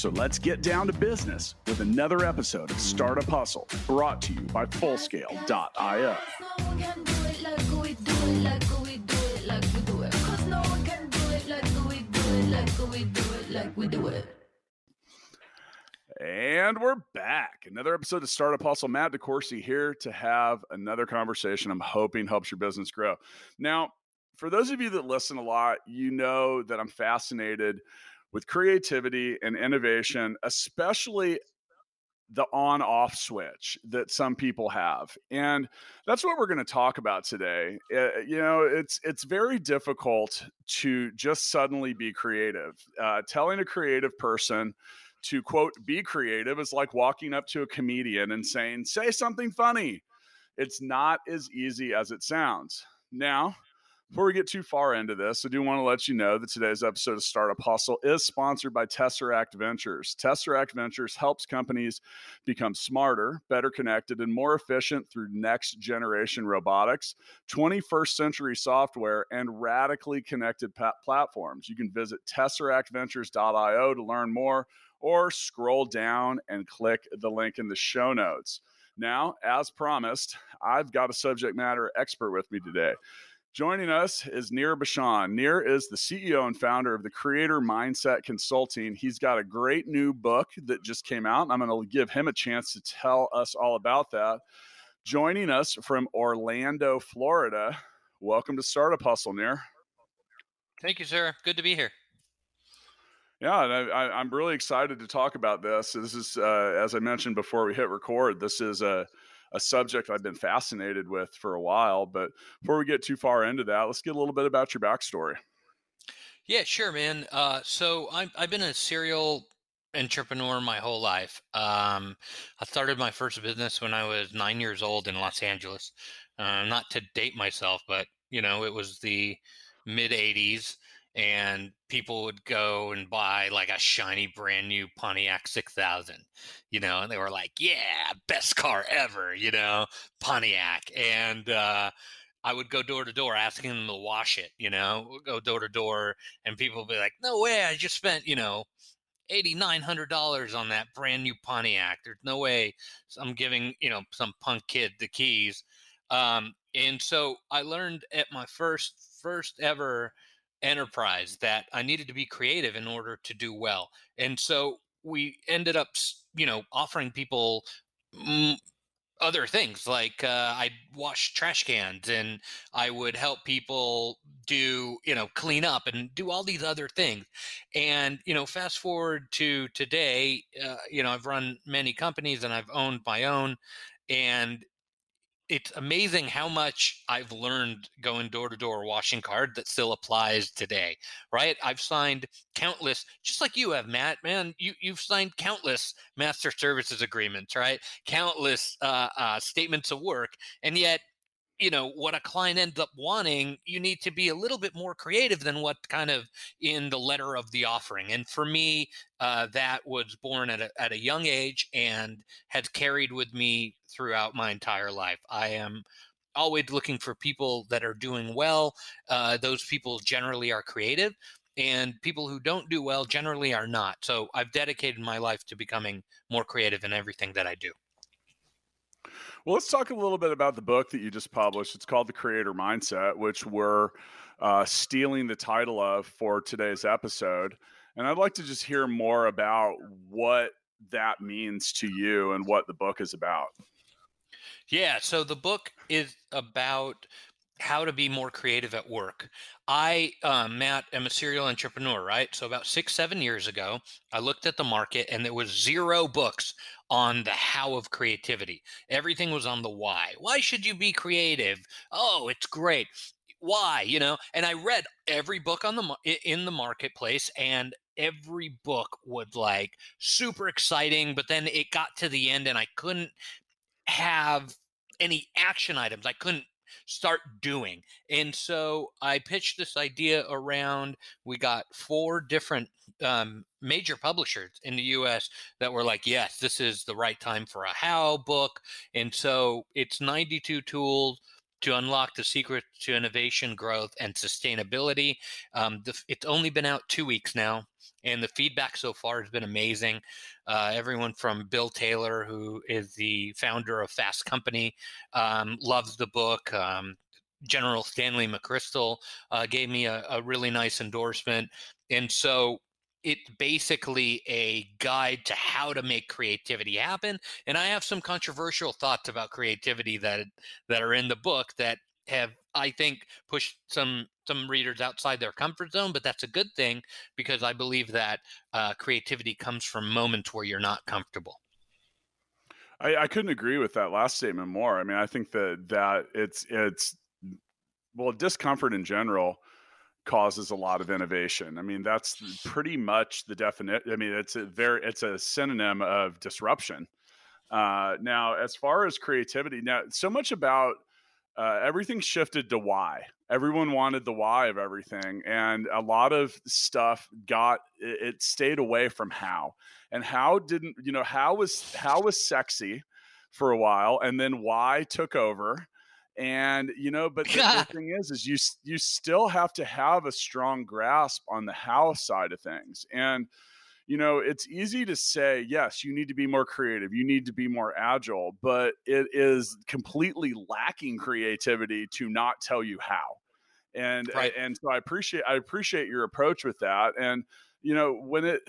So let's get down to business with another episode of Startup Hustle brought to you by Fullscale.io. And we're back. Another episode of Startup Hustle. Matt DeCoursey here to have another conversation I'm hoping helps your business grow. Now, for those of you that listen a lot, you know that I'm fascinated with creativity and innovation, especially the on off switch that some people have. And that's what we're going to talk about today. Uh, you know, it's it's very difficult to just suddenly be creative. Uh, telling a creative person to quote be creative is like walking up to a comedian and saying say something funny. It's not as easy as it sounds. Now, before we get too far into this, I do want to let you know that today's episode of Startup Hustle is sponsored by Tesseract Ventures. Tesseract Ventures helps companies become smarter, better connected, and more efficient through next generation robotics, 21st century software, and radically connected platforms. You can visit tesseractventures.io to learn more or scroll down and click the link in the show notes. Now, as promised, I've got a subject matter expert with me today. Joining us is Nir Bashan. Nir is the CEO and founder of the Creator Mindset Consulting. He's got a great new book that just came out, I'm going to give him a chance to tell us all about that. Joining us from Orlando, Florida. Welcome to Startup Hustle, Nir. Thank you, sir. Good to be here. Yeah, and I, am really excited to talk about this. This is, uh, as I mentioned before we hit record, this is a a subject I've been fascinated with for a while. But before we get too far into that, let's get a little bit about your backstory. Yeah, sure, man. Uh, so i have been a serial entrepreneur my whole life. Um, I started my first business when I was nine years old in Los Angeles. Uh, not to date myself, but you know, it was the mid '80s, and people would go and buy like a shiny brand new Pontiac 6000, you know, and they were like, yeah, best car ever, you know, Pontiac. And, uh, I would go door to door asking them to wash it, you know, we'll go door to door and people be like, no way, I just spent, you know, $8,900 on that brand new Pontiac. There's no way I'm giving, you know, some punk kid the keys. Um, and so I learned at my first, first ever enterprise that I needed to be creative in order to do well. And so we ended up, you know, offering people other things like uh, I'd wash trash cans and I would help people do, you know, clean up and do all these other things. And, you know, fast forward to today, uh, you know, I've run many companies and I've owned my own. And it's amazing how much I've learned going door to door washing card that still applies today, right? I've signed countless, just like you have, Matt. Man, you you've signed countless master services agreements, right? Countless uh, uh, statements of work, and yet you know what a client ends up wanting you need to be a little bit more creative than what kind of in the letter of the offering. And for me uh, that was born at a, at a young age and has carried with me throughout my entire life. I am always looking for people that are doing well uh, those people generally are creative and people who don't do well generally are not. So i've dedicated my life to becoming more creative in everything that i do well, let's talk a little bit about the book that you just published. It's called The Creator Mindset, which we're uh, stealing the title of for today's episode. And I'd like to just hear more about what that means to you and what the book is about. Yeah, so the book is about how to be more creative at work. I, uh, Matt, am a serial entrepreneur, right? So about six, seven years ago, I looked at the market and there was zero books on the how of creativity. Everything was on the why. Why should you be creative? Oh, it's great. Why? You know, and I read every book on the in the marketplace and every book would like super exciting, but then it got to the end and I couldn't have any action items. I couldn't start doing. And so I pitched this idea around. We got four different um, major publishers in the US that were like, yes, this is the right time for a how book. And so it's 92 tools to unlock the secret to innovation, growth, and sustainability. Um, the, it's only been out two weeks now, and the feedback so far has been amazing. Uh, everyone from Bill Taylor, who is the founder of Fast Company, um, loves the book. Um, General Stanley McChrystal uh, gave me a, a really nice endorsement. And so it's basically a guide to how to make creativity happen and i have some controversial thoughts about creativity that that are in the book that have i think pushed some some readers outside their comfort zone but that's a good thing because i believe that uh, creativity comes from moments where you're not comfortable. I, I couldn't agree with that last statement more. I mean i think that that it's it's well discomfort in general causes a lot of innovation. I mean, that's pretty much the definition. I mean, it's a very it's a synonym of disruption. Uh, now, as far as creativity, now so much about uh, everything shifted to why. Everyone wanted the why of everything, and a lot of stuff got it, it stayed away from how. And how didn't you know how was how was sexy for a while, and then why took over and you know but the, the, thing is is you you still have to have a strong grasp on the how side of things. And you know it's easy to say yes you need to be more creative you need to be more agile but it is completely lacking creativity to not tell you how. And right. and so i appreciate i appreciate your approach with that. And you know when it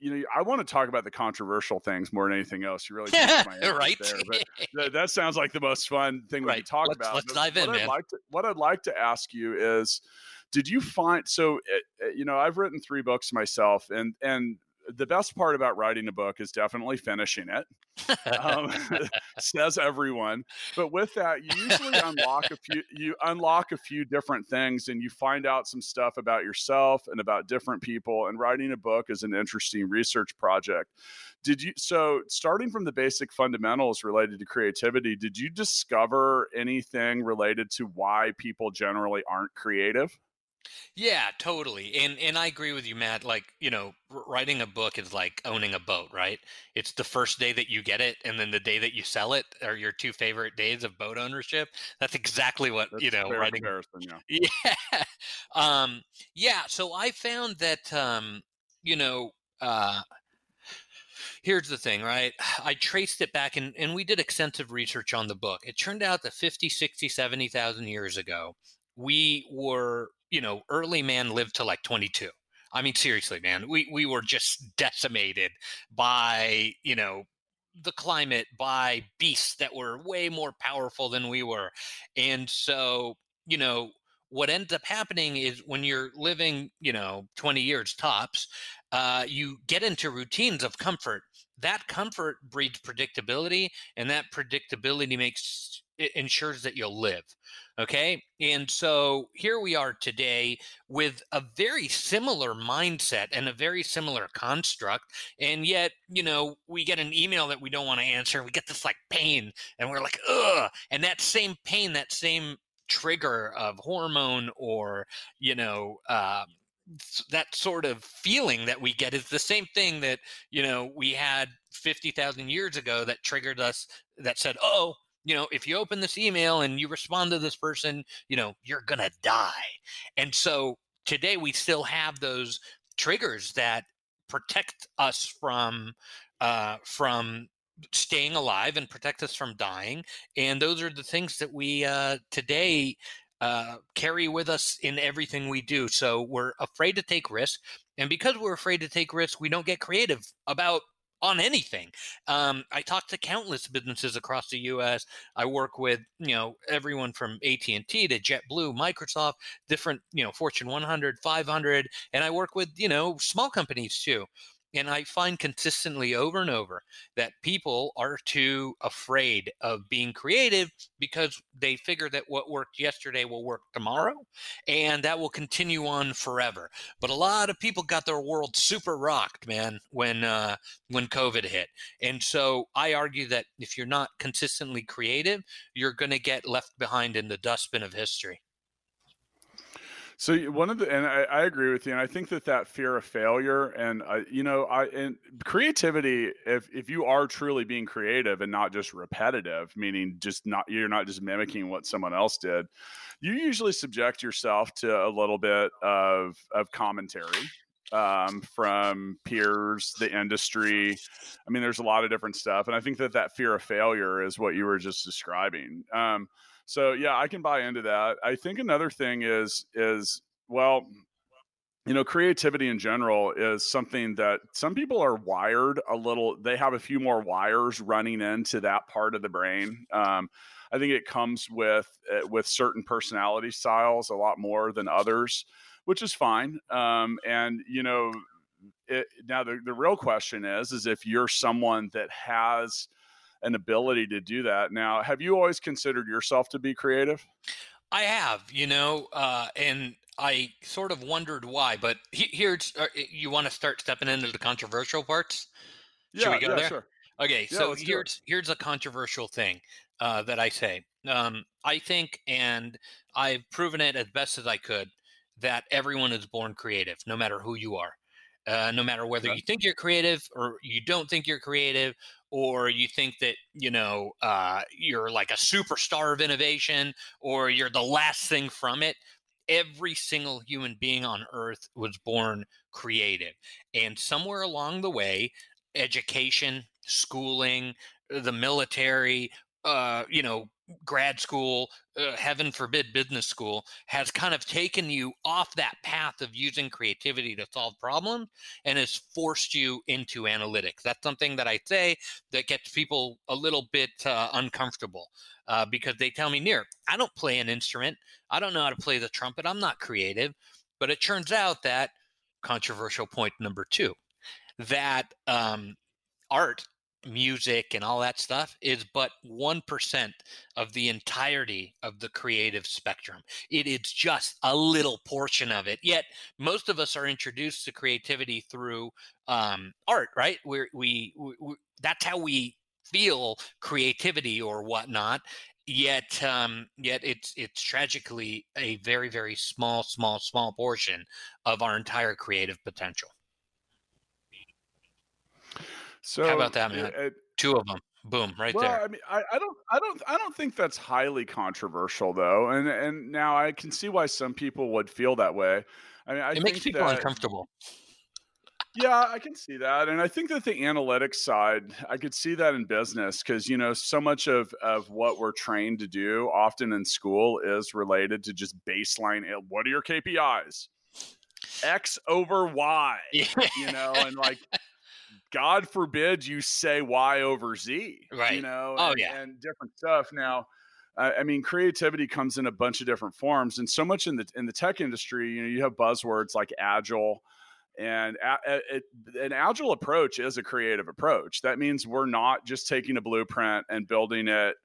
you know, I want to talk about the controversial things more than anything else. You really right there, but th- that sounds like the most fun thing right. we can talk let's, about. Let's dive in, what man. I'd like to, what I'd like to ask you is, did you find so? Uh, you know, I've written three books myself, and and the best part about writing a book is definitely finishing it. Um, says everyone. But with that, you usually unlock a few. You unlock a few different things, and you find out some stuff about yourself and about different people. And writing a book is an interesting research project. Did you? So, starting from the basic fundamentals related to creativity, did you discover anything related to why people generally aren't creative? Yeah, totally. And and I agree with you, Matt. Like, you know, writing a book is like owning a boat, right? It's the first day that you get it and then the day that you sell it are your two favorite days of boat ownership. That's exactly what, That's you know, writing yeah. Yeah. Um yeah, so I found that um, you know, uh here's the thing, right? I traced it back and, and we did extensive research on the book. It turned out that 50, 60, 70,000 years ago, we were you know, early man lived to like 22. I mean, seriously, man, we, we were just decimated by, you know, the climate, by beasts that were way more powerful than we were. And so, you know, what ends up happening is when you're living, you know, 20 years tops, uh, you get into routines of comfort. That comfort breeds predictability, and that predictability makes it ensures that you'll live. Okay. And so here we are today with a very similar mindset and a very similar construct. And yet, you know, we get an email that we don't want to answer. We get this like pain and we're like, ugh. And that same pain, that same trigger of hormone or, you know, um, that sort of feeling that we get is the same thing that you know we had 50,000 years ago that triggered us that said oh you know, if you open this email and you respond to this person, you know, you're going to die. And so today we still have those triggers that protect us from uh, from staying alive and protect us from dying. And those are the things that we uh, today uh, carry with us in everything we do. So we're afraid to take risks. And because we're afraid to take risks, we don't get creative about on anything. Um, I talk to countless businesses across the U.S. I work with you know everyone from AT and T to JetBlue, Microsoft, different you know Fortune 100, 500, and I work with you know small companies too. And I find consistently over and over that people are too afraid of being creative because they figure that what worked yesterday will work tomorrow and that will continue on forever. But a lot of people got their world super rocked, man, when uh, when COVID hit. And so I argue that if you're not consistently creative, you're going to get left behind in the dustbin of history. So one of the, and I, I, agree with you, and I think that that fear of failure, and uh, you know, I and creativity. If if you are truly being creative and not just repetitive, meaning just not you're not just mimicking what someone else did, you usually subject yourself to a little bit of of commentary um, from peers, the industry. I mean, there's a lot of different stuff, and I think that that fear of failure is what you were just describing. Um, so yeah, I can buy into that. I think another thing is is well, you know, creativity in general is something that some people are wired a little. They have a few more wires running into that part of the brain. Um, I think it comes with uh, with certain personality styles a lot more than others, which is fine. Um, and you know, it, now the the real question is is if you're someone that has an ability to do that. Now, have you always considered yourself to be creative? I have, you know, uh, and I sort of wondered why. But he, here's uh, you want to start stepping into the controversial parts. Should yeah, we go yeah, there? Sure. Okay, yeah, so here's here's a controversial thing uh, that I say. Um, I think, and I've proven it as best as I could, that everyone is born creative, no matter who you are. Uh, no matter whether you think you're creative or you don't think you're creative, or you think that you know uh, you're like a superstar of innovation or you're the last thing from it every single human being on earth was born creative. And somewhere along the way education schooling the military uh, you know grad school, uh, heaven forbid business school, has kind of taken you off that path of using creativity to solve problems and has forced you into analytics. That's something that I say that gets people a little bit uh, uncomfortable uh, because they tell me, Nir, I don't play an instrument. I don't know how to play the trumpet. I'm not creative. But it turns out that controversial point number two that um, art music and all that stuff is but 1% of the entirety of the creative spectrum. It is just a little portion of it. Yet most of us are introduced to creativity through um, art, right? We're, we, we, we, that's how we feel creativity or whatnot. Yet, um, yet it's it's tragically a very very small small small portion of our entire creative potential. So how about that, man? It, Two of them. Boom, right well, there. I mean, I, I don't, I don't, I don't think that's highly controversial, though. And and now I can see why some people would feel that way. I mean, I it makes people that, uncomfortable. Yeah, I can see that, and I think that the analytics side, I could see that in business because you know so much of of what we're trained to do, often in school, is related to just baseline. What are your KPIs? X over Y, you know, and like God forbid you say Y over Z, right? You know, oh and, yeah, and different stuff. Now, I mean, creativity comes in a bunch of different forms, and so much in the in the tech industry, you know, you have buzzwords like agile, and a, a, an agile approach is a creative approach. That means we're not just taking a blueprint and building it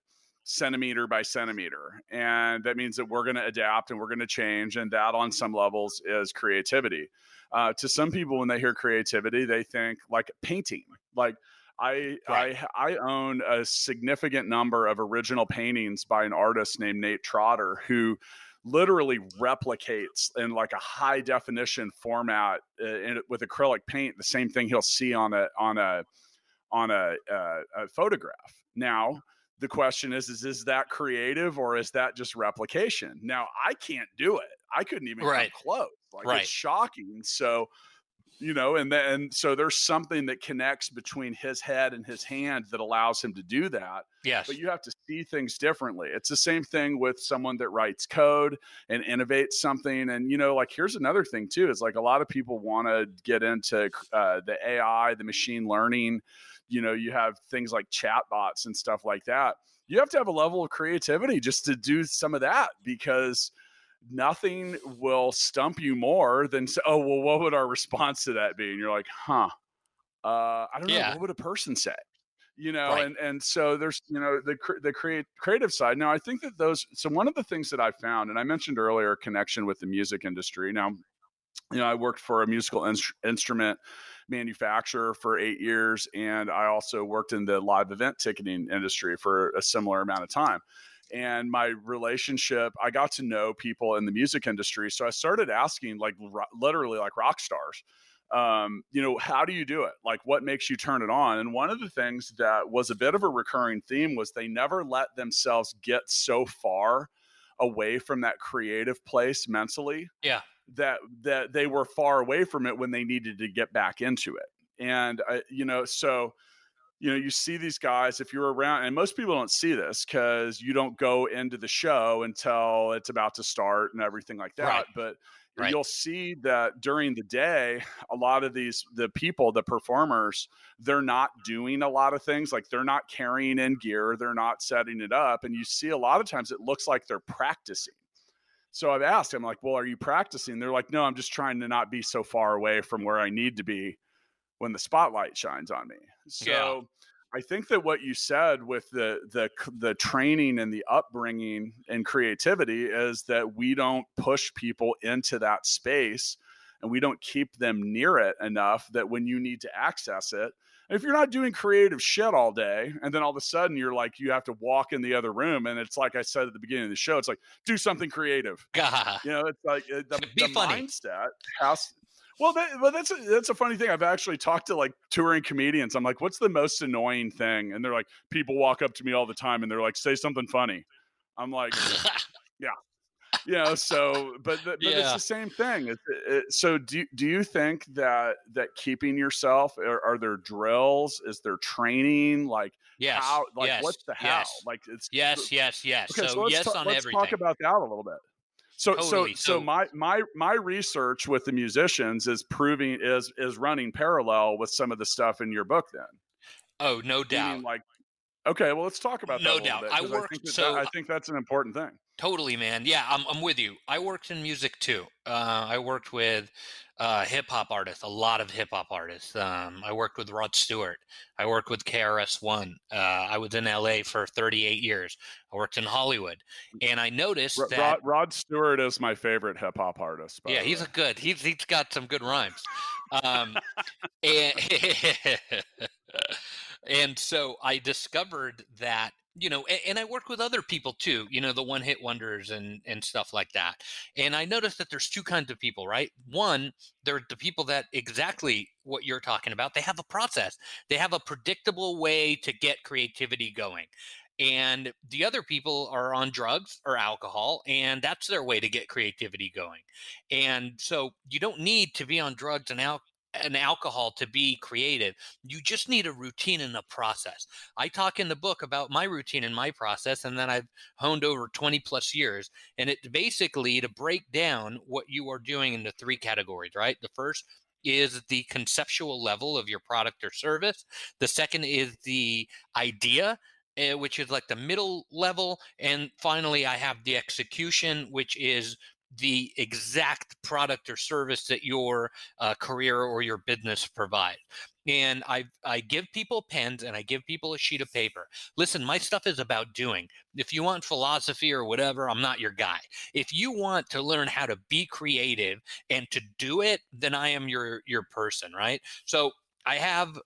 centimeter by centimeter, and that means that we're going to adapt and we're going to change, and that on some levels is creativity uh, to some people when they hear creativity they think like painting like I, right. I I own a significant number of original paintings by an artist named Nate Trotter who literally replicates in like a high definition format uh, in, with acrylic paint the same thing he'll see on a on a on a, uh, a photograph. Now the question is, is is that creative or is that just replication? Now I can't do it. I couldn't even right. come close. Like right. it's shocking. So, you know, and then so there's something that connects between his head and his hand that allows him to do that. Yes. But you have to see things differently. It's the same thing with someone that writes code and innovates something. And, you know, like here's another thing too is like a lot of people want to get into uh, the AI, the machine learning. You know, you have things like chatbots and stuff like that. You have to have a level of creativity just to do some of that because – nothing will stump you more than say, oh well what would our response to that be and you're like huh uh, I don't know, Yeah. what would a person say? You know, Right. and and so there's you know the the create creative side. Now I think that those. So one of the things that I found, and I mentioned earlier, connection with the music industry. Now, you know, I worked for a musical instru- instrument manufacturer for eight years, and I also worked in the live event ticketing industry for a similar amount of time. And my relationship, I got to know people in the music industry, so I started asking, like ro- literally, like rock stars, um, you know, how do you do it? Like, what makes you turn it on? And one of the things that was a bit of a recurring theme was they never let themselves get so far away from that creative place mentally Yeah. that that they were far away from it when they needed to get back into it and I, you know so you know you see these guys if you're around and most people don't see this because you don't go into the show until it's about to start and everything like that Right. but Right. you'll see that during the day a lot of these the people the performers they're not doing a lot of things like they're not carrying in gear they're not setting it up and you see a lot of times it looks like they're practicing so I've asked him, like, well, are you practicing? They're like, no, I'm just trying to not be so far away from where I need to be when the spotlight shines on me. So Yeah. I think that what you said with the the the training and the upbringing and creativity is that we don't push people into that space and we don't keep them near it enough that when you need to access it if you're not doing creative shit all day and then all of a sudden you're like you have to walk in the other room and it's like i said at the beginning of the show it's like do something creative you know it's like uh, the, the mindset has well that, well that's a, that's a funny thing i've actually talked to like touring comedians i'm like what's the most annoying thing and they're like people walk up to me all the time and they're like say something funny i'm like yeah, you know so but th- but it's the same thing it, it, so do, do you think that that keeping yourself are, are there drills is there training like yes. how like yes, what's the how Yes. like it's Yes, yes, yes. Okay, so, let's yes ta- on let's everything. talk about that a little bit. So, Totally. so, so my my my research with the musicians is proving is is running parallel with some of the stuff in your book. Then, oh, no Meaning, doubt. like, okay, well, let's talk about that. No doubt. bit, I worked- think that so that- I think that's an important thing. Totally, man. Yeah, I'm, I'm with you. I worked in music too. Uh, I worked with uh, hip hop artists, a lot of hip hop artists. Um, I worked with Rod Stewart. I worked with KRS One. Uh, I was in LA for 38 years. I worked in Hollywood, and I noticed that. Rod, Rod Stewart is my favorite hip hop artist. yeah, he's a good. He's he's got some good rhymes. Um, and and so I discovered that you know, and, and I work with other people too. You know, the one hit wonders and and stuff like that. And I noticed that there's two kinds of people, right? One, they're the people that exactly what you're talking about. They have a process. They have a predictable way to get creativity going and the other people are on drugs or alcohol and that's their way to get creativity going and so you don't need to be on drugs and al- and alcohol to be creative you just need a routine and a process i talk in the book about my routine and my process and then i've honed over 20 plus years and it's basically to break down what you are doing into three categories right the first is the conceptual level of your product or service the second is the idea uh, which is like the middle level. And finally, I have the execution, which is the exact product or service that your uh, career or your business provides. And I, I give people pens and I give people a sheet of paper. Listen, my stuff is about doing. If you want philosophy or whatever, I'm not your guy. If you want to learn how to be creative and to do it, then I am your your person, right? So I have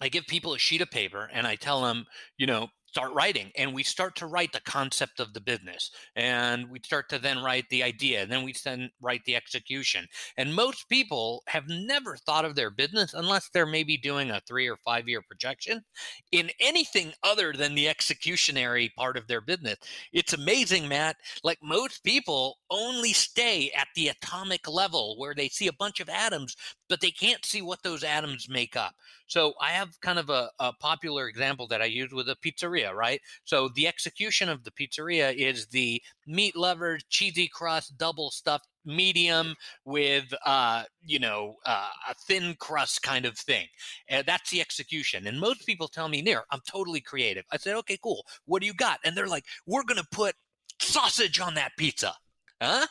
I give people a sheet of paper and I tell them, you know, start writing. And we start to write the concept of the business. And we start to then write the idea. And then we then write the execution. And most people have never thought of their business unless they're maybe doing a three or five year projection in anything other than the executionary part of their business. It's amazing, Matt. Like most people only stay at the atomic level where they see a bunch of atoms, but they can't see what those atoms make up. So I have kind of a, a, popular example that I use with a pizzeria, right? So the execution of the pizzeria is the meat lover, cheesy crust, double stuffed medium with uh you know uh, a thin crust kind of thing and that's the execution and most people tell me Nir i'm totally creative. I said okay cool what do you got? And they're like we're gonna put sausage on that pizza. Huh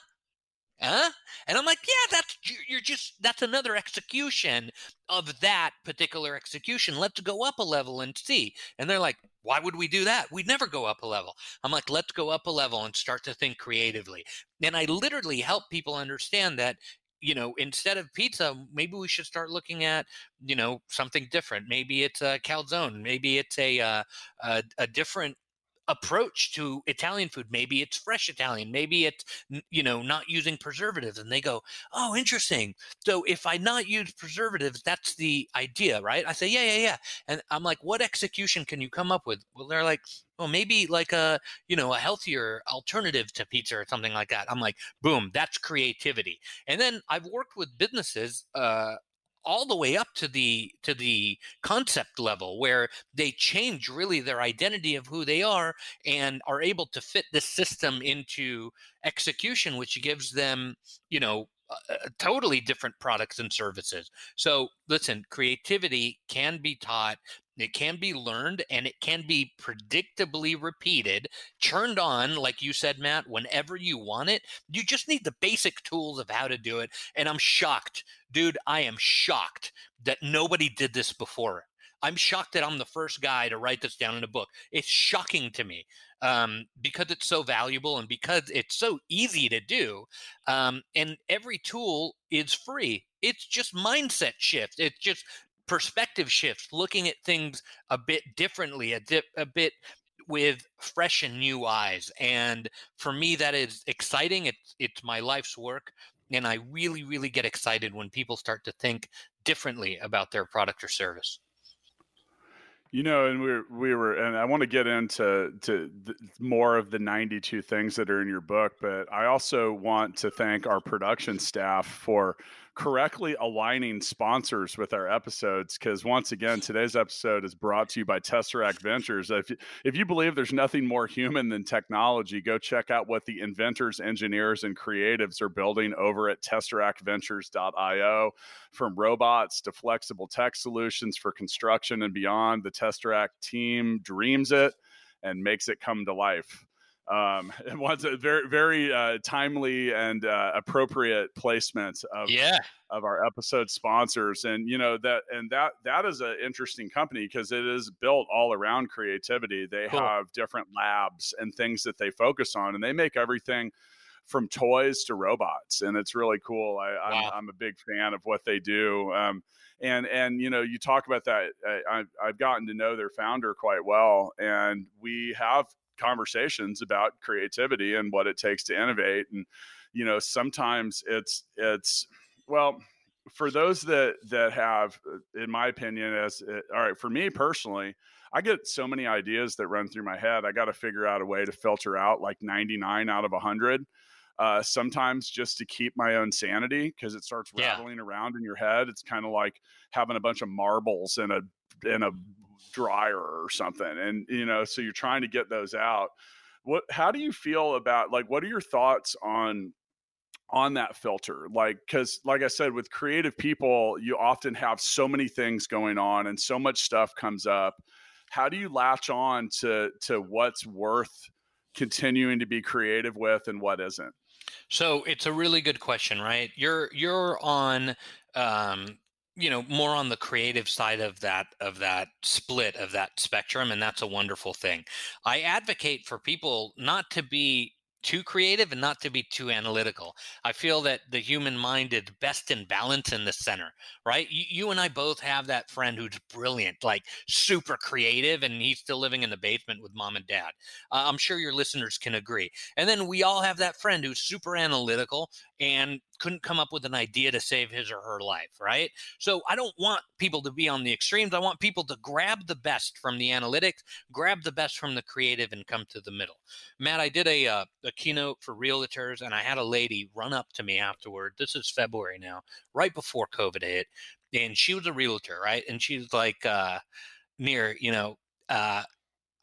huh? And I'm like, yeah, that's you're just that's another execution of that particular execution. Let's go up a level and see. And they're like, why would we do that? We'd never go up a level. I'm like, let's go up a level and start to think creatively. And I literally help people understand that you know, instead of pizza, maybe we should start looking at, you know, something different. Maybe it's a calzone. Maybe it's a uh, a, a different approach to Italian food. Maybe it's fresh Italian. Maybe it's you know not using preservatives. And they go, oh, interesting. So if I not use preservatives, that's the idea, right? I say, yeah, yeah, yeah. And I'm like, what execution can you come up with? Well, they're like, well, maybe like a you know a healthier alternative to pizza or something like that. I'm like, boom, that's creativity. And then I've worked with businesses. Uh, all the way up to the to the concept level where they change really their identity of who they are and are able to fit the system into execution which gives them you know totally different products and services. So listen creativity can be taught it can be learned and it can be predictably repeated, turned on, like you said, Matt, whenever you want it. You just need the basic tools of how to do it. And I'm shocked, dude, I am shocked that nobody did this before. I'm shocked that I'm the first guy to write this down in a book. It's shocking to me um, because it's so valuable and because it's so easy to do. Um, and every tool is free. It's just mindset shift. It's just perspective shift, looking at things a bit differently, a, a bit with fresh and new eyes. And for me, that is exciting. It's it's my life's work, and I really, really get excited when people start to think differently about their product or service. You know, and we were, we were, and I want to get into to more of the 92 things that are in your book, but I also want to thank our production staff for correctly aligning sponsors with our episodes because once again today's episode is brought to you by tesseract ventures. If, if you believe there's nothing more human than technology go check out what the inventors engineers and creatives are building over at tesseractventures.io from robots to flexible tech solutions for construction and beyond the tesseract team dreams it and makes it come to life um, it was a very very uh, timely and uh, appropriate placement of yeah of our episode sponsors and you know that and that that is an interesting company because it is built all around creativity they cool. have different labs and things that they focus on and they make everything from toys to robots and it's really cool I, wow. I'm, I'm, a big fan of what they do um, and and you know you talk about that I, I've gotten to know their founder quite well and we have conversations about creativity and what it takes to innovate and you know sometimes it's it's well for those that that have in my opinion as uh, all right for me personally i get so many ideas that run through my head i got to figure out a way to filter out like 99 out of 100 uh, sometimes just to keep my own sanity because it starts rattling yeah. around in your head it's kind of like having a bunch of marbles in a in a dryer or something and you know so you're trying to get those out. What how do you feel about like what are your thoughts on on that filter? Like because like i said with creative people you often have so many things going on and so much stuff comes up. How do you latch on to to what's worth continuing to be creative with and what isn't? So it's a really good question right? You're you're on um you know more on the creative side of that of that split of that spectrum and that's a wonderful thing. I advocate for people not to be too creative and not to be too analytical. I feel that the human mind is best in balance in the center, right? You, you, and I both have that friend who's brilliant, like super creative, and he's still living in the basement with mom and dad. Uh, I'm sure your listeners can agree. And then we all have that friend who's super analytical and couldn't come up with an idea to save his or her life, right? So I don't want people to be on the extremes. I want people to grab the best from the analytics, grab the best from the creative, and come to the middle. Matt, I did a, uh, a keynote for realtors, and I had a lady run up to me afterward. This is February now, right before COVID hit, and she was a realtor, right? And she's like, uh, Nir, you know, uh,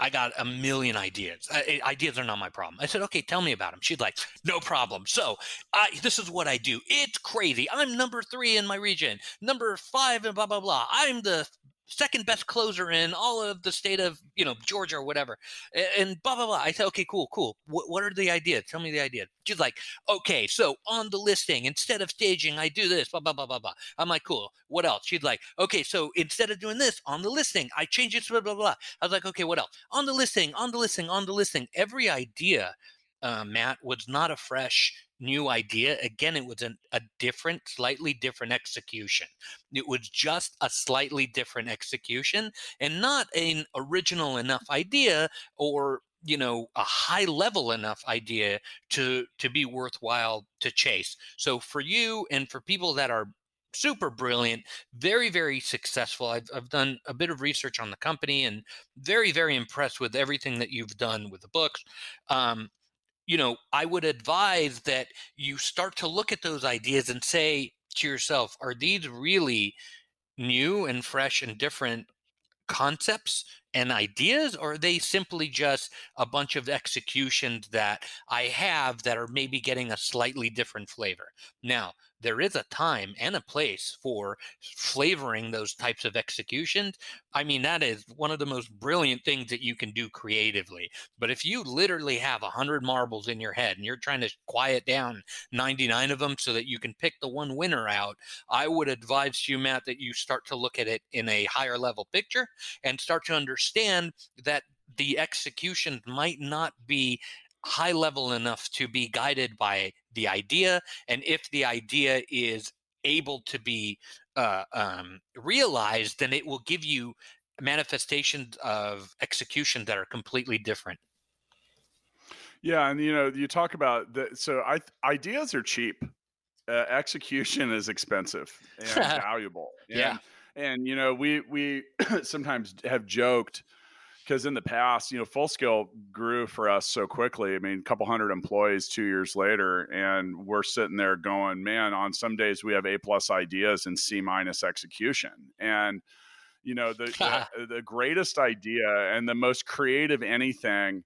I got a million ideas. ideas are not my problem. I said, okay, tell me about them. She's like, no problem. So I, this is what I do. It's crazy. I'm number three in my region, number five, and blah, blah, blah. I'm the second best closer in all of the state of you know Georgia or whatever, and blah blah blah. I said, okay, cool, cool. What, what are the ideas? Tell me the idea. She's like, okay, so on the listing, instead of staging, I do this, blah blah blah blah blah. I'm like, cool. What else? She's like, okay, so instead of doing this on the listing, I change it to blah blah blah. I was like, okay, what else? On the listing, on the listing, on the listing. Every idea, uh, Matt, was not a fresh new idea. Again, it was an, a different, slightly different execution. It was just a slightly different execution and not an original enough idea or you know a high level enough idea to to be worthwhile to chase so for you and for people that are super brilliant very very successful I've, I've done a bit of research on the company and very very impressed with everything that you've done with the books um, you know, I would advise that you start to look at those ideas and say to yourself, are these really new and fresh and different concepts and ideas, or are they simply just a bunch of executions that I have that are maybe getting a slightly different flavor? Now, there is a time and a place for flavoring those types of executions. I mean, that is one of the most brilliant things that you can do creatively. But if you literally have 100 marbles in your head and you're trying to quiet down 99 of them so that you can pick the one winner out, I would advise you, Matt, that you start to look at it in a higher level picture and start to understand that the execution might not be high level enough to be guided by the idea and if the idea is able to be uh, um, realized then it will give you manifestations of execution that are completely different. Yeah and you know you talk about the so i ideas are cheap uh, execution is expensive and valuable and, yeah and you know we we sometimes have joked because in the past, you know, Full Scale grew for us so quickly. I mean, a couple hundred employees two years later, and we're sitting there going, man, on some days we have A plus ideas and C minus execution. And, you know, the, the, the greatest idea and the most creative anything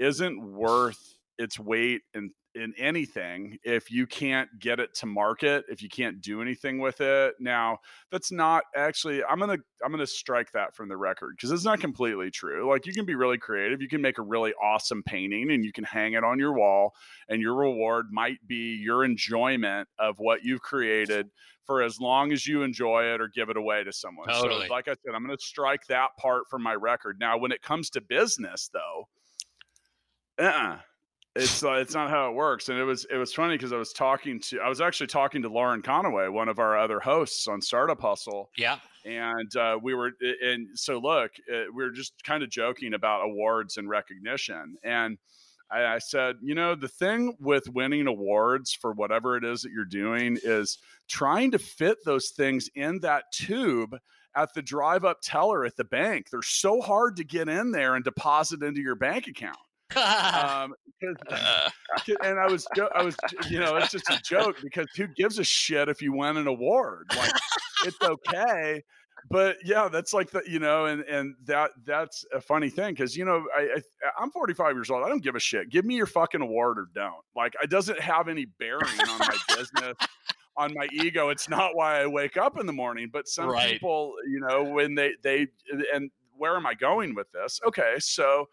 isn't worth its weight in in anything if you can't get it to market if you can't do anything with it. Now that's not actually i'm gonna i'm gonna strike that from the record because it's not completely true like you can be really creative you can make a really awesome painting and you can hang it on your wall and your reward might be your enjoyment of what you've created for as long as you enjoy it or give it away to someone. Totally. so like i said i'm gonna strike that part from my record. Now when it comes to business though uh-uh it's uh, it's not how it works. And it was it was funny because i was talking to i was actually talking to lauren conaway one of our other hosts on startup hustle. Yeah. And uh, we were and so look uh, we were just kind of joking about awards and recognition. And I, I said you know the thing with winning awards for whatever it is that you're doing is trying to fit those things in that tube at the drive up teller at the bank. They're so hard to get in there and deposit into your bank account um, uh. and I was, I was, you know, it's just a joke because who gives a shit if you win an award? Like, it's okay. But yeah, that's like the, you know, and and that that's a funny thing because you know I, I am 45 years old. I don't give a shit. Give me your fucking award or don't. Like it doesn't have any bearing on my business on my ego. It's not why I wake up in the morning. But some right. people, you know, when they they and where am I going with this? Okay, so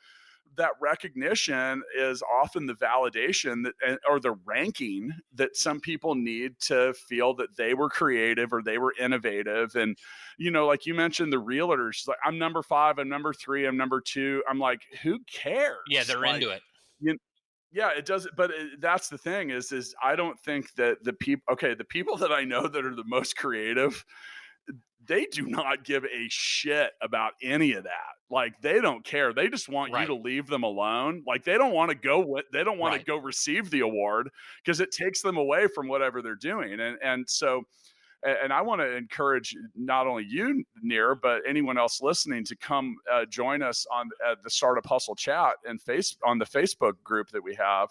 that recognition is often the validation that, eh, or the ranking that some people need to feel that they were creative or they were innovative. And, you know, like you mentioned, the realtors, like I'm number five, I'm number three, I'm number two. I'm like, who cares? Yeah, they're like, into it. You, yeah, it does. But it, that's the thing is, is I don't think that the people, okay, the people that I know that are the most creative, they do not give a shit about any of that. Like they don't care. They just want right. you to leave them alone. Like they don't want to go with they don't want right. to go receive the award because it takes them away from whatever they're doing. And and so and I want to encourage not only you, Nir, but anyone else listening to come uh, join us on uh, the Startup Hustle chat and face on the Facebook group that we have.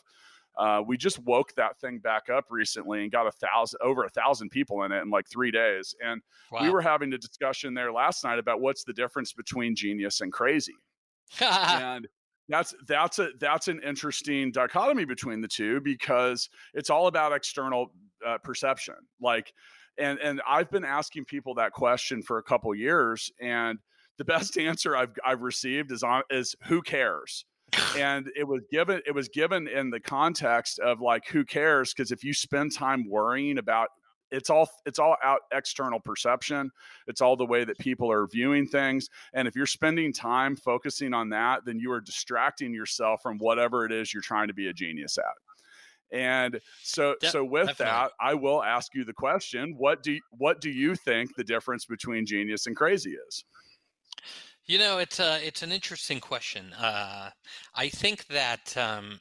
Uh, we just woke that thing back up recently and got a thousand over a thousand people in it in like three days. And wow. we were having a discussion there last night about what's the difference between genius and crazy. and that's that's a that's an interesting dichotomy between the two because it's all about external uh, perception. Like and and I've been asking people that question for a couple years, and the best answer I've I've received is on is who cares and it was given it was given in the context of like who cares? Because if you spend time worrying about it's all it's all out external perception. It's all the way that people are viewing things. And if you're spending time focusing on that then you are distracting yourself from whatever it is you're trying to be a genius at. And so De- so with definitely. that i will ask you the question what do what do you think the difference between genius and crazy is you know, it's a, uh, it's an interesting question. Uh, I think that um,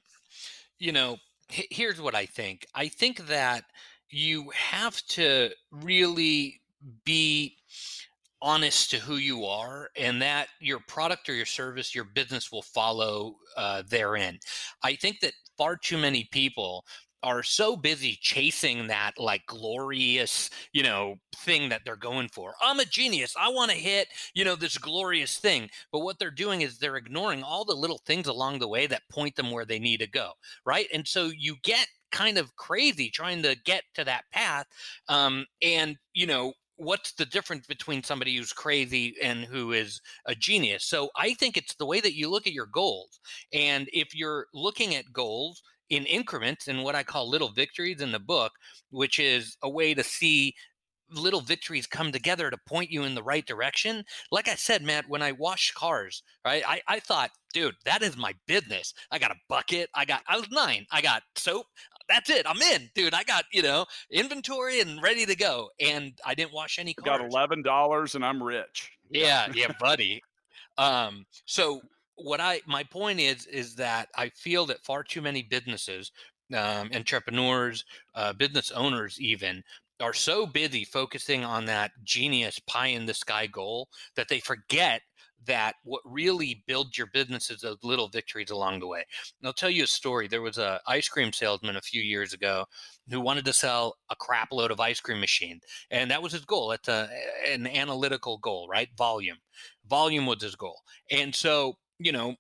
you know, h- here's what I think. I think that you have to really be honest to who you are and that your product or your service your business will follow uh, therein i think that far too many people are so busy chasing that like glorious, you know, thing that they're going for. I'm a genius. I want to hit, you know, this glorious thing. But what they're doing is they're ignoring all the little things along the way that point them where they need to go. Right. And so you get kind of crazy trying to get to that path. Um, and, you know, what's the difference between somebody who's crazy and who is a genius so i think it's the way that you look at your goals and if you're looking at goals in increments and what I call little victories in the book, which is a way to see little victories come together to point you in the right direction. Like I said, Matt, when I wash cars, right, I, I thought, dude, that is my business. I got a bucket. I got, I was nine. I got soap. That's it. I'm in, dude. I got, you know, inventory and ready to go. And I didn't wash any cars. Got $11 and I'm rich. Yeah. Yeah, buddy. um, so what I my point is is that I feel that far too many businesses, um, entrepreneurs, uh, business owners, even are so busy focusing on that genius pie in the sky goal that they forget that what really builds your business is those little victories along the way. And I'll tell you a story. There was a ice cream salesman a few years ago who wanted to sell a crap load of ice cream machine, and that was his goal. It's a, an analytical goal, right? Volume, volume was his goal, and so you know,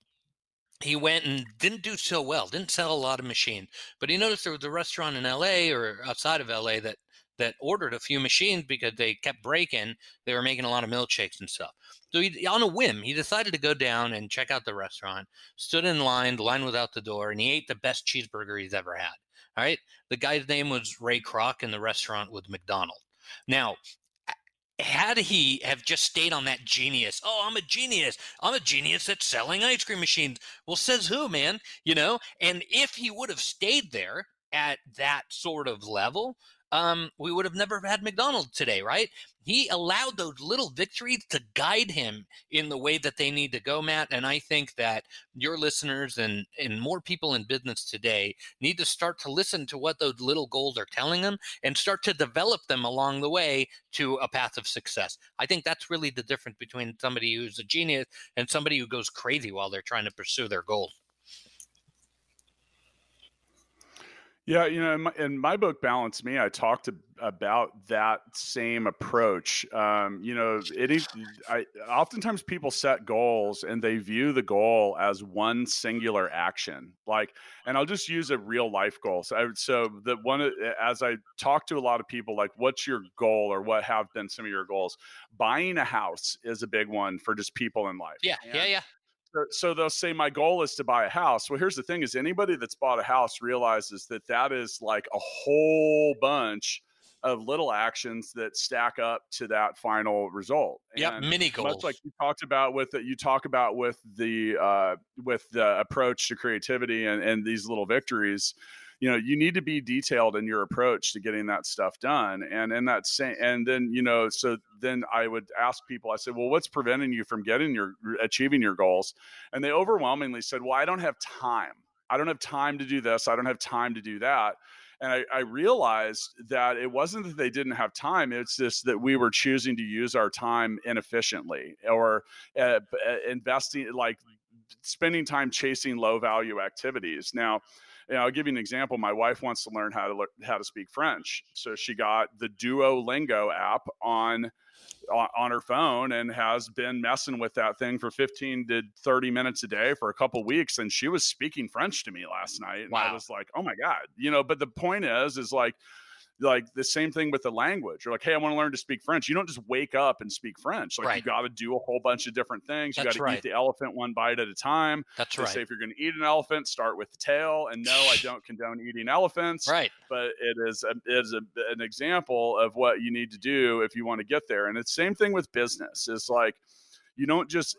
he went and didn't do so well, didn't sell a lot of machines. But he noticed there was a restaurant in LA or outside of LA that that ordered a few machines because they kept breaking. They were making a lot of milkshakes and stuff. So he, on a whim, he decided to go down and check out the restaurant. Stood in line, the line was out the door, and he ate the best cheeseburger he's ever had. All right, the guy's name was Ray Kroc, and the restaurant was McDonald. Now, had he have just stayed on that genius, oh, I'm a genius. I'm a genius at selling ice cream machines. Well, says who, man? You know, and if he would have stayed there at that sort of level, um, we would have never had McDonald's today, right? He allowed those little victories to guide him in the way that they need to go, Matt. And I think that your listeners and, and more people in business today need to start to listen to what those little goals are telling them and start to develop them along the way to a path of success. I think that's really the difference between somebody who's a genius and somebody who goes crazy while they're trying to pursue their goals. Yeah, you know, in my, in my, book "Balance Me," I talked about that same approach. Um, you know, it is. I oftentimes people set goals and they view the goal as one singular action. Like, and I'll just use a real life goal. So, I, so the one as I talk to a lot of people, like, what's your goal or what have been some of your goals? Buying a house is a big one for just people in life. Yeah, and, yeah, yeah so they'll say my goal is to buy a house well here's the thing is anybody that's bought a house realizes that that is like a whole bunch of little actions that stack up to that final result. Yeah, mini goals. Much like you talked about with you talk about with the uh, with the approach to creativity and, and these little victories you know you need to be detailed in your approach to getting that stuff done and in that same and then you know so then i would ask people i said well what's preventing you from getting your achieving your goals and they overwhelmingly said well i don't have time i don't have time to do this i don't have time to do that and I, I, realized that it wasn't that they didn't have time it's just that we were choosing to use our time inefficiently or uh, investing like spending time chasing low value activities now you know, I'll give you an example. My wife wants to learn how to learn how to speak French, so she got the Duolingo app on on her phone and has been messing with that thing for 15 to 30 minutes a day for a couple weeks and she was speaking french to me last night and wow. i was like oh my god you know but the point is is like like the same thing with the language. You're like, hey, I want to learn to speak French. You don't just wake up and speak French. Like Right. you got to do a whole bunch of different things. You got to right. eat the elephant one bite at a time. That's They right. say if you're going to eat an elephant, start with the tail. And no, I don't condone eating elephants Right. but it is a, it is a, an example of what you need to do if you want to get there. And it's same thing with business. It's like you don't just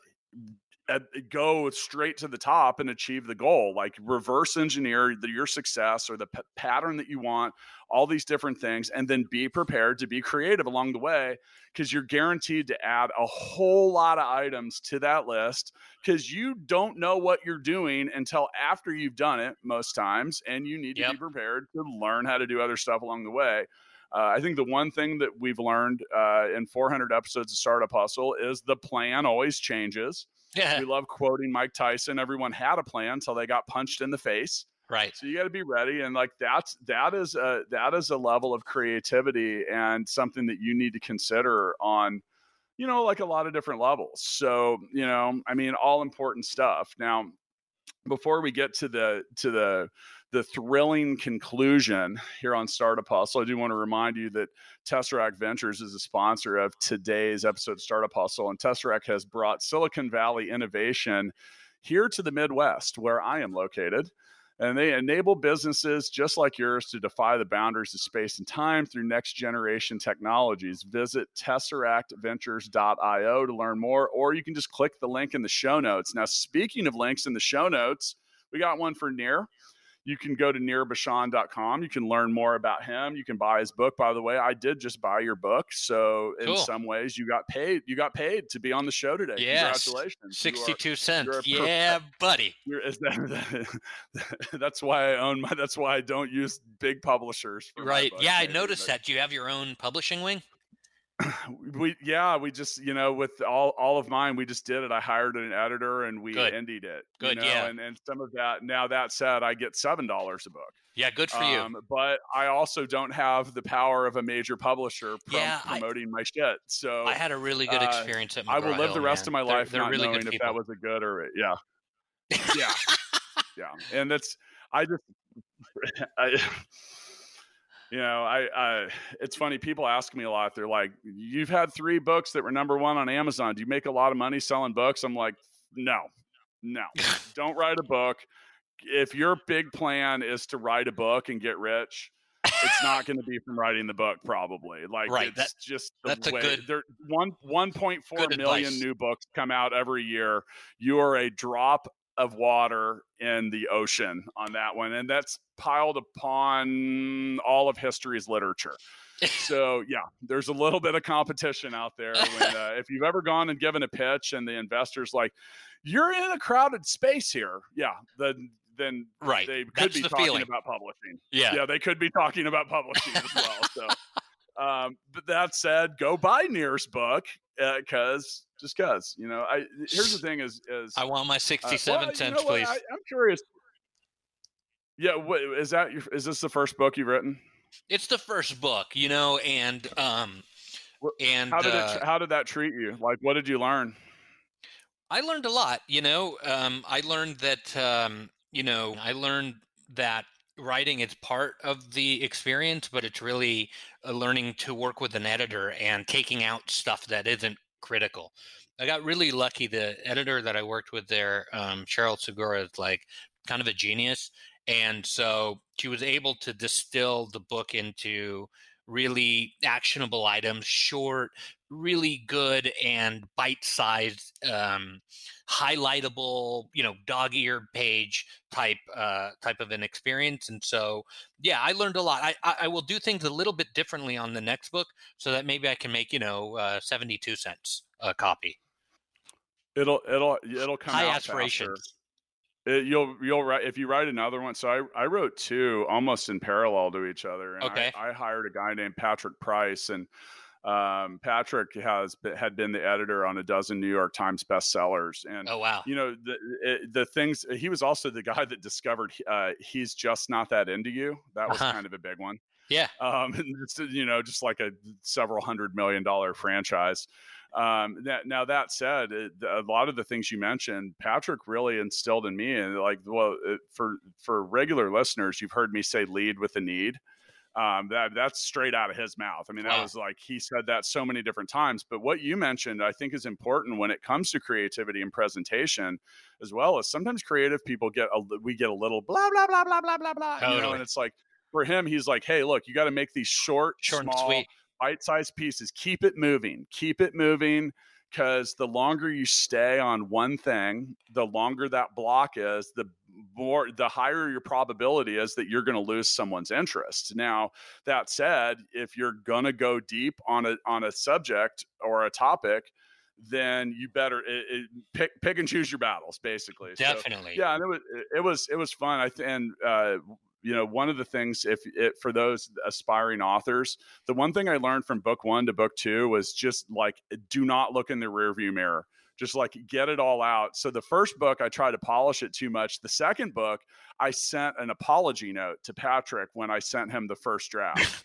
go straight to the top and achieve the goal. Like reverse engineer the, your success or the p- pattern that you want, all these different things, and then be prepared to be creative along the way because you're guaranteed to add a whole lot of items to that list because you don't know what you're doing until after you've done it most times and you need to Yep. be prepared to learn how to do other stuff along the way uh, i think the one thing that we've learned uh, in 400 episodes of startup hustle is the plan always changes Yeah. we love quoting mike tyson everyone had a plan until they got punched in the face Right. so you got to be ready, and like that's that is a that is a level of creativity and something that you need to consider on, you know, like a lot of different levels. So you know, I mean, all important stuff. Now, before we get to the to the the thrilling conclusion here on Startup Hustle, I do want to remind you that Tesseract Ventures is a sponsor of today's episode of Startup Hustle, and Tesseract has brought Silicon Valley innovation here to the Midwest, where I am located. And they enable businesses just like yours to defy the boundaries of space and time through next generation technologies. Visit tesseractventures.io to learn more, or you can just click the link in the show notes. Now, speaking of links in the show notes, we got one for Nir. You can go to nirbashan.com. You can learn more about him. You can buy his book. By the way, I did just buy your book. So in Cool. some ways you got paid. You got paid to be on the show today. Yes. Congratulations. You are- 62 cents. Yeah, buddy. that, that's why I own my. That's why I don't use big publishers. Right. Yeah, I noticed but that. Do you have your own publishing wing? We yeah, we just you know with all all of mine, we just did it. I hired an editor and we Good. ended it. you Good, know, yeah. And and some of that. Now that said, I get seven dollars a book. Yeah, good for you. Um, but I also don't have the power of a major publisher prom- Yeah, I- promoting my shit. So I had a really good uh, experience at McGraw I will live the rest man. of my They're- life they're not really knowing if that was a good or a, yeah, yeah, yeah. And that's I just, I, you know, I, I, it's funny. People ask me a lot. They're like, "You've had three books that were number one on Amazon. Do you make a lot of money selling books?" I'm like, "No, no, don't write a book. If your big plan is to write a book and get rich." it's not going to be from writing the book, probably. Like, Right, it's that- just the that's a way. good- there, one one point four Good million advice. new books come out every year. You are a drop of water in the ocean on that one, and that's piled upon all of history's literature. so yeah, there's a little bit of competition out there. When, uh, if you've ever gone and given a pitch, and the investors like, "You're in a crowded space here," yeah, then then Right. they could That's be the talking feeling. about publishing Yeah. yeah, they could be talking about publishing as well. So, um, but that said, go buy Nir's book because just because you know. I here's the thing: is is I want my uh, 67 well, you cents, know please. I, I'm curious. Yeah, what, is that? Your, is this the first book you've written? It's the first book, you know, and um and How did uh, it? How did that treat you? Like, what did you learn? I learned a lot, you know. Um, I learned that, um, you know, I learned that writing is part of the experience, but it's really uh, learning to work with an editor and taking out stuff that isn't critical. I got really lucky. The editor that I worked with there, um, Cheryl Segura, is like kind of a genius. And so she was able to distill the book into really actionable items, short, really good and bite-sized, um, highlightable, you know, dog-eared page type uh, type of an experience. And so, yeah, I learned a lot. I, I I will do things a little bit differently on the next book, so that maybe I can make you know uh, seventy-two cents a copy. It'll it'll it'll come High out aspirations. It, you'll you'll write if you write another one. So I I wrote two almost in parallel to each other. And Okay. I, I hired a guy named Patrick Price, and um, Patrick has had been the editor on a dozen New York Times bestsellers, and Oh wow! you know the the things. He was also the guy that discovered uh, he's just not that into you. That was Uh-huh. kind of a big one. Yeah. Um, and it's, you know, just like a several hundred million dollar franchise. Um, that, now that said, it, a lot of the things you mentioned, Patrick really instilled in me, and like, well, it, for for regular listeners, you've heard me say lead with a need. Um, that that's straight out of his mouth. I mean, that Wow. was like he said that so many different times. But what you mentioned, I think, is important when it comes to creativity and presentation, as well as sometimes creative people get a we get a little blah blah blah blah blah blah blah, you know, and it's like for him, he's like, hey, look, you got to make these short, Short small, bite-sized pieces. Keep it moving. Keep it moving. Because the longer you stay on one thing, the longer that block is, the more, the higher your probability is that you're going to lose someone's interest. Now, that said, if you're going to go deep on a on a subject or a topic, then you better it, it, pick pick and choose your battles, basically. So, Definitely. yeah, and it was it was it was fun. I th- and uh, you know one of the things if it for those aspiring authors, the one thing I learned from book one to book two was just like do not look in the rearview mirror. Just like get it all out. So the first book I tried to polish it too much. The second book I sent an apology note to Patrick when I sent him the first draft.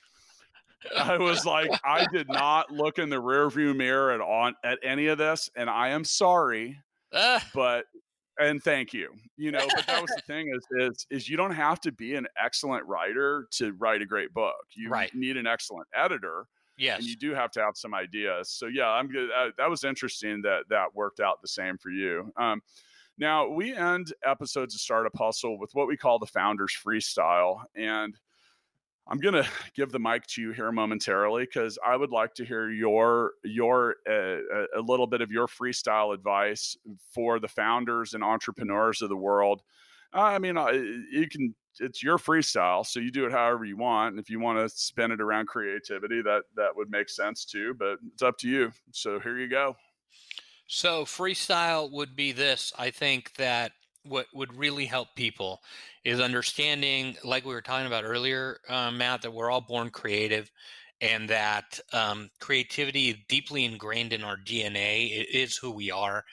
I was like, I did not look in the rearview mirror at on at any of this, and I am sorry Ah, but and thank you you know but that was the thing is is is you don't have to be an excellent writer to write a great book you Right. need an excellent editor yes. and you do have to have some ideas so yeah i'm good uh, that was interesting that that worked out the same for you um now we end episodes of startup hustle with what we call the founders freestyle and i'm going to give the mic to you here momentarily because i would like to hear your your uh, a- a little bit of your freestyle advice for the founders and entrepreneurs of the world i mean uh, you can it's your freestyle so you do it however you want and if you want to spin it around creativity that that would make sense too but it's up to you so here you go So freestyle would be this. I think that what would really help people is understanding, like we were talking about earlier, uh, Matt, that we're all born creative, and that um, creativity is deeply ingrained in our DNA. It is who we are,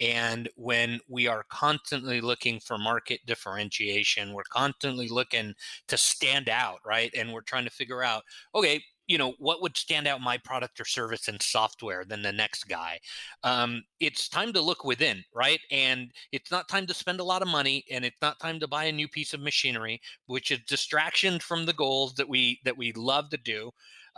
and when we are constantly looking for market differentiation, we're constantly looking to stand out, right? And we're trying to figure out, okay, you know, what would stand out my product or service in software than the next guy? um, it's time to look within, right? And it's not time to spend a lot of money, and it's not time to buy a new piece of machinery, which is distraction from the goals that we that we love to do,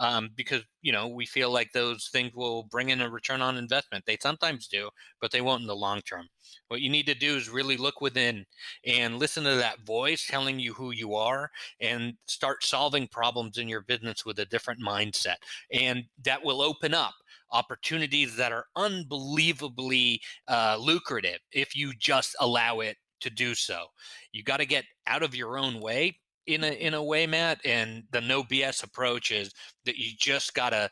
um, because you know we feel like those things will bring in a return on investment. They sometimes do, but they won't in the long term. What you need to do is really look within and listen to that voice telling you who you are, and start solving problems in your business with a different mindset, and that will open up opportunities that are unbelievably uh, lucrative if you just allow it to do so. You got to get out of your own way in a in a way, Matt. And the no BS approach is that you just got to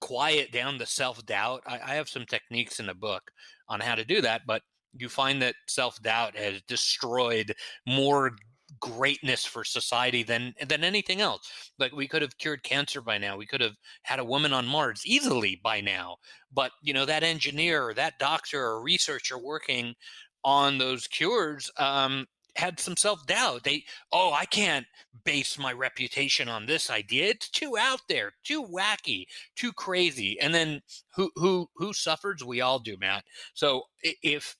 quiet down the self doubt. I, I have some techniques in the book on how to do that, but you find that self doubt has destroyed more greatness for society than than anything else like we could have cured cancer by now we could have had a woman on mars easily by now but you know that engineer or that doctor or researcher working on those cures um, had some self-doubt. They oh i can't base my reputation on this idea. It's too out there too wacky too crazy. And then who who who suffers? We all do matt. So if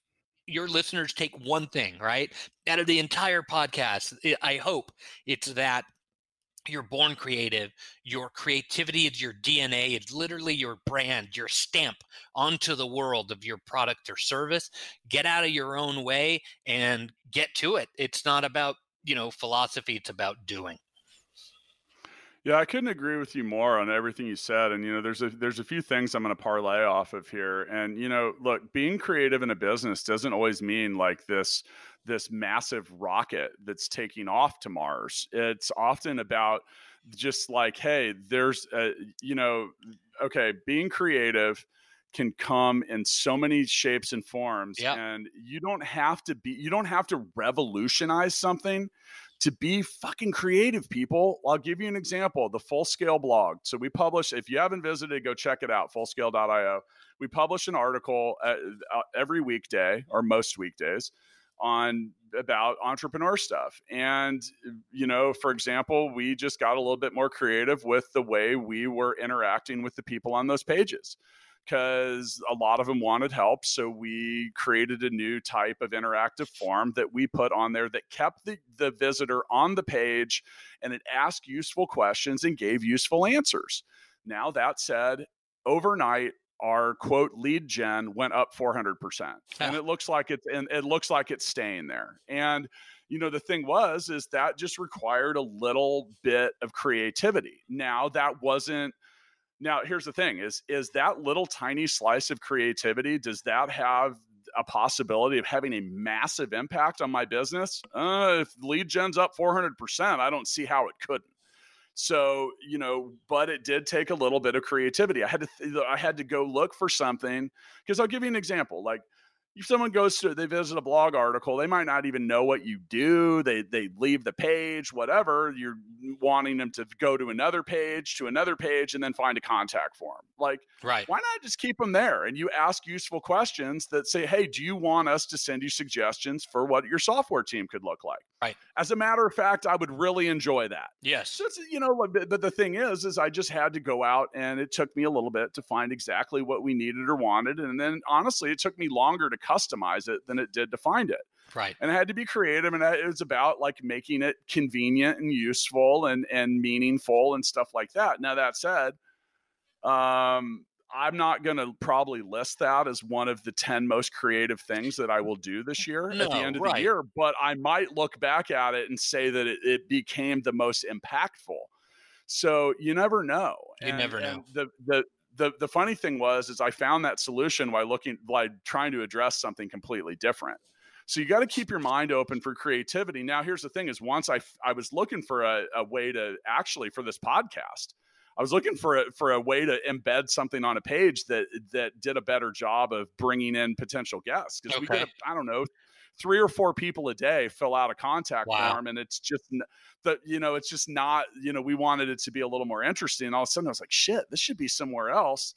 your listeners take one thing right out of the entire podcast I hope it's that you're born creative your creativity is your dna it's literally your brand your stamp onto the world of your product or service get out of your own way and get to it it's not about you know philosophy it's about doing Yeah, I couldn't agree with you more on everything you said. And you know, there's a there's a few things I'm going to parlay off of here. And you know, look, being creative in a business doesn't always mean like this this massive rocket that's taking off to Mars. It's often about just like, hey, there's a, you know, okay, being creative can come in so many shapes and forms Yep. and you don't have to be you don't have to revolutionize something to be fucking creative, people. I'll give you an example the Full Scale blog. So, we publish, if you haven't visited, go check it out, fullscale.io. We publish an article uh, uh, every weekday or most weekdays on about entrepreneur stuff. And, you know, for example, we just got a little bit more creative with the way we were interacting with the people on those pages. because a lot of them wanted help. So we created a new type of interactive form that we put on there that kept the, the visitor on the page and it asked useful questions and gave useful answers. Now, that said, overnight, our quote lead gen went up 400% and it looks like it's and it looks like it's staying there. And you know the thing was is that just required a little bit of creativity. Now that wasn't now here's the thing is is that little tiny slice of creativity does that have a possibility of having a massive impact on my business? Uh, if lead gen's up 400% i don't see how it couldn't so you know but it did take a little bit of creativity. I had to th- i had to go look for something because i'll give you an example like if someone goes to they visit a blog article they might not even know what you do they they leave the page whatever you're wanting them to go to another page to another page and then find a contact form. Like right. why not just keep them there and you ask useful questions that say hey do you want us to send you suggestions for what your software team could look like? Right. As a matter of fact i would really enjoy that. Yes. So you know but the thing is is i just had to go out and it took me a little bit to find exactly what we needed or wanted and then honestly it took me longer to customize it than it did to find it. Right. And I had to be creative and it was about like making it convenient and useful and and meaningful and stuff like that. Now that said, um I'm not going to probably list that as one of the 10 most creative things that I will do this year no, at the end of right. the year, but I might look back at it and say that it, it became the most impactful. So you never know. You and, never know. The, the, the the funny thing was is I found that solution while looking by trying to address something completely different. So you got to keep your mind open for creativity. Now, here's the thing: is once I I was looking for a, a way to actually for this podcast, I was looking for a for a way to embed something on a page that that did a better job of bringing in potential guests because okay. we get I don't know three or four people a day fill out a contact wow. form and it's just that you know it's just not you know we wanted it to be a little more interesting and all of a sudden i was like shit this should be somewhere else.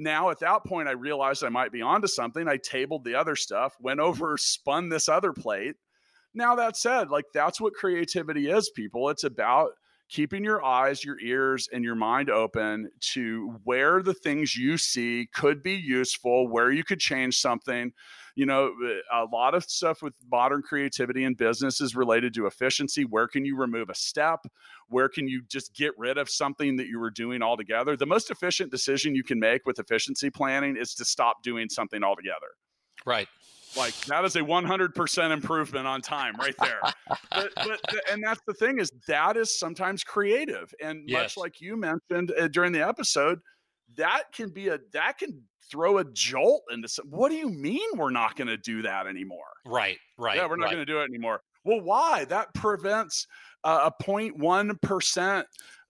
Now at that point i realized i might be onto something. I tabled the other stuff went mm-hmm. over spun this other plate. Now that said like that's what creativity is people. It's about keeping your eyes, your ears, and your mind open to where the things you see could be useful, where you could change something. You know, eh, a lot of stuff with modern creativity and business is related to efficiency. Where can you remove a step? Where can you just get rid of something that you were doing altogether? The most efficient decision you can make with efficiency planning is to stop doing something altogether. Right. Like that is a 100% improvement on time right there. but, but, and that's the thing is that is sometimes creative. And Yes. much like you mentioned uh, during the episode, that can be a, that can throw a jolt into some, what do you mean we're not going to do that anymore? Right. Right. yeah, we're not right. going to do it anymore. Well, why? That prevents uh, a 0.1%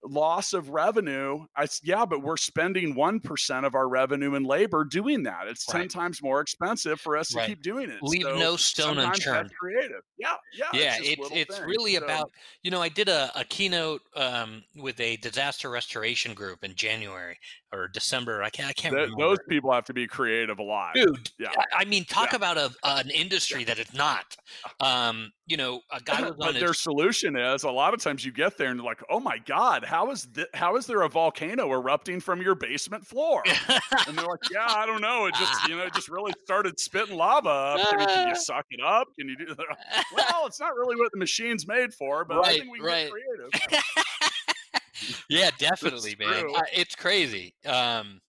loss of revenue. I, yeah, but we're spending 1% of our revenue in labor doing that. It's 10 times more expensive for us to keep doing it. Leave So no stone unturned. creative. Yeah. Yeah. yeah it's it's really So, about you know i did a, a keynote um, with a disaster restoration group in january or december i can't i can't th- those people have to be creative alive. dude Yeah. I- i mean talk Yeah. about a, an industry that is not um you know a guy was but on their solution is a lot of times you get there and you're like, oh my god, how is th- how is there a volcano erupting from your basement floor? and they're like, yeah, I don't know. It just you know it just really started spitting lava up. I mean, can you suck it up? Can you do? well, it's not really what the machine's made for, but I think we right. get creative. yeah definitely man. Uh, it's crazy um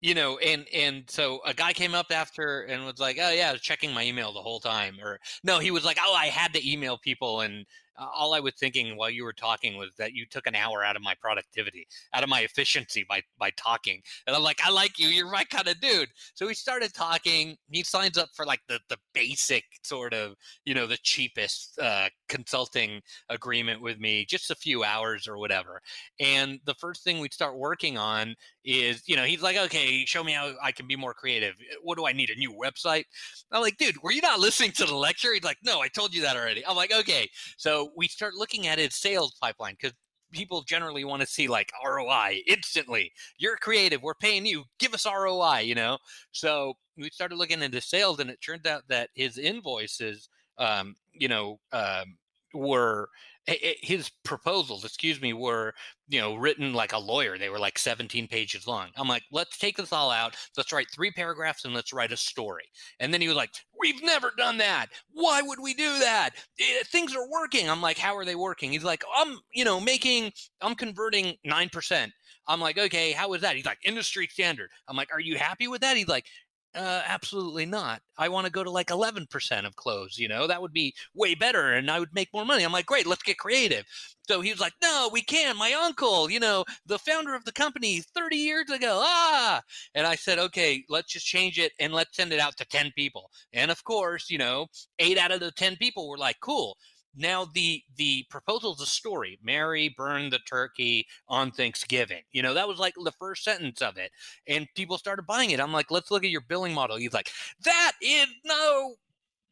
you know and and so a guy came up after and was like oh yeah i was checking my email the whole time or no he was like oh i had to email people and uh, all i was thinking while you were talking was that you took an hour out of my productivity out of my efficiency by by talking and i'm like i like you you're my kind of dude. So we started talking he signs up for like the the basic sort of you know the cheapest uh consulting agreement with me just a few hours or whatever and the first thing we'd start working on is, you know, he's like, okay, show me how I can be more creative. What do I need? A new website? I'm like, dude, were you not listening to the lecture? He's like, no, I told you that already. I'm like, okay. So we start looking at his sales pipeline because people generally want to see like ROI instantly. You're creative. We're paying you. Give us ROI, you know? So we started looking into sales and it turned out that his invoices, um, you know, um, were his proposals, excuse me, were you know written like a lawyer. They were like 17 pages long. I'm like, let's take this all out. Let's write three paragraphs and let's write a story. And then he was like, we've never done that. Why would we do that? It, things are working. I'm like, how are they working? He's like, I'm you know making, I'm converting nine percent. I'm like, okay, how is that? He's like, industry standard. I'm like, are you happy with that? He's like, uh, absolutely not. I want to go to like 11% of clothes, you know, that would be way better and I would make more money. I'm like, great, let's get creative. So he was like, no, we can. My uncle, you know, the founder of the company 30 years ago. Ah. And I said, okay, let's just change it and let's send it out to 10 people. And of course, you know, eight out of the 10 people were like, cool. Now the the proposal is a story. Mary burned the turkey on Thanksgiving. You know, that was like the first sentence of it. And people started buying it. I'm like, let's look at your billing model. He's like, that is no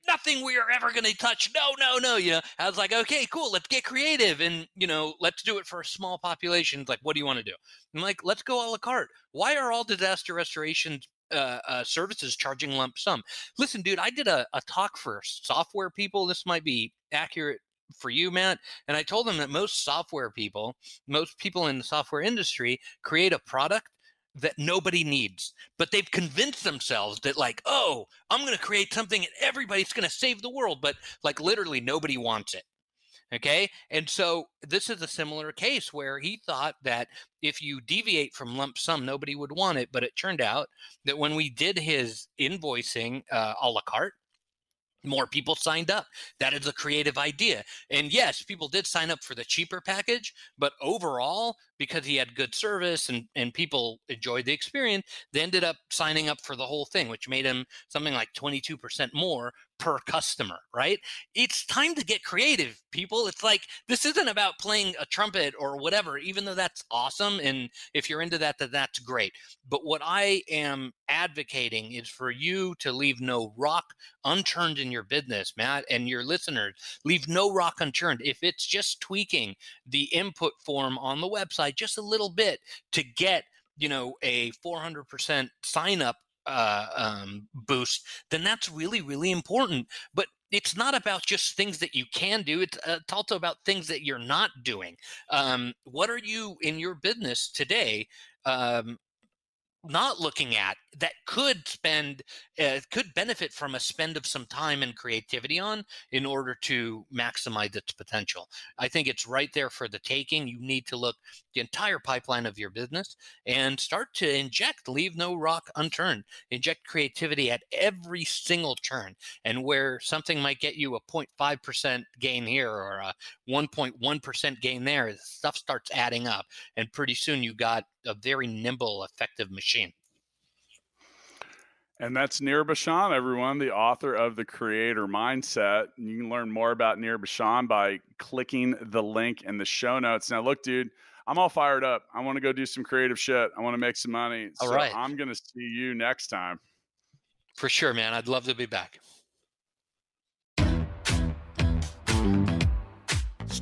nothing we are ever going to touch. No, no, no. You know, I was like, okay, cool. Let's get creative and, you know, let's do it for a small population. Like, what do you want to do? I'm like, let's go a la carte. Why are all disaster restorations uh, uh, services charging lump sum. Listen, dude, I did a, a talk for software people. This might be accurate for you, Matt. And I told them that most software people, most people in the software industry create a product that nobody needs, but they've convinced themselves that, like, oh, I'm going to create something and everybody's going to save the world, but like literally nobody wants it. Okay. And so this is a similar case where he thought that if you deviate from lump sum, nobody would want it. But it turned out that when we did his invoicing uh, a la carte, more people signed up. That is a creative idea. And yes, people did sign up for the cheaper package, but overall, because he had good service and, and people enjoyed the experience, they ended up signing up for the whole thing, which made him something like 22% more per customer, right? It's time to get creative, people. It's like this isn't about playing a trumpet or whatever, even though that's awesome. And if you're into that, then that's great. But what I am advocating is for you to leave no rock unturned in your business, Matt, and your listeners. Leave no rock unturned. If it's just tweaking the input form on the website just a little bit to get you know a 400% sign up uh, um, boost, then that's really, really important. But it's not about just things that you can do. It's, uh, it's also about things that you're not doing. Um, what are you in your business today um, not looking at that could spend uh, could benefit from a spend of some time and creativity on in order to maximize its potential. I think it's right there for the taking. You need to look the entire pipeline of your business and start to inject leave no rock unturned. Inject creativity at every single turn and where something might get you a 0.5% gain here or a 1.1% gain there stuff starts adding up and pretty soon you got a very nimble, effective machine. And that's Nir Bashan, everyone, the author of The Creator Mindset. You can learn more about Nir Bashan by clicking the link in the show notes. Now, look, dude, I'm all fired up. I want to go do some creative shit. I want to make some money. All so right. I'm going to see you next time. For sure, man. I'd love to be back.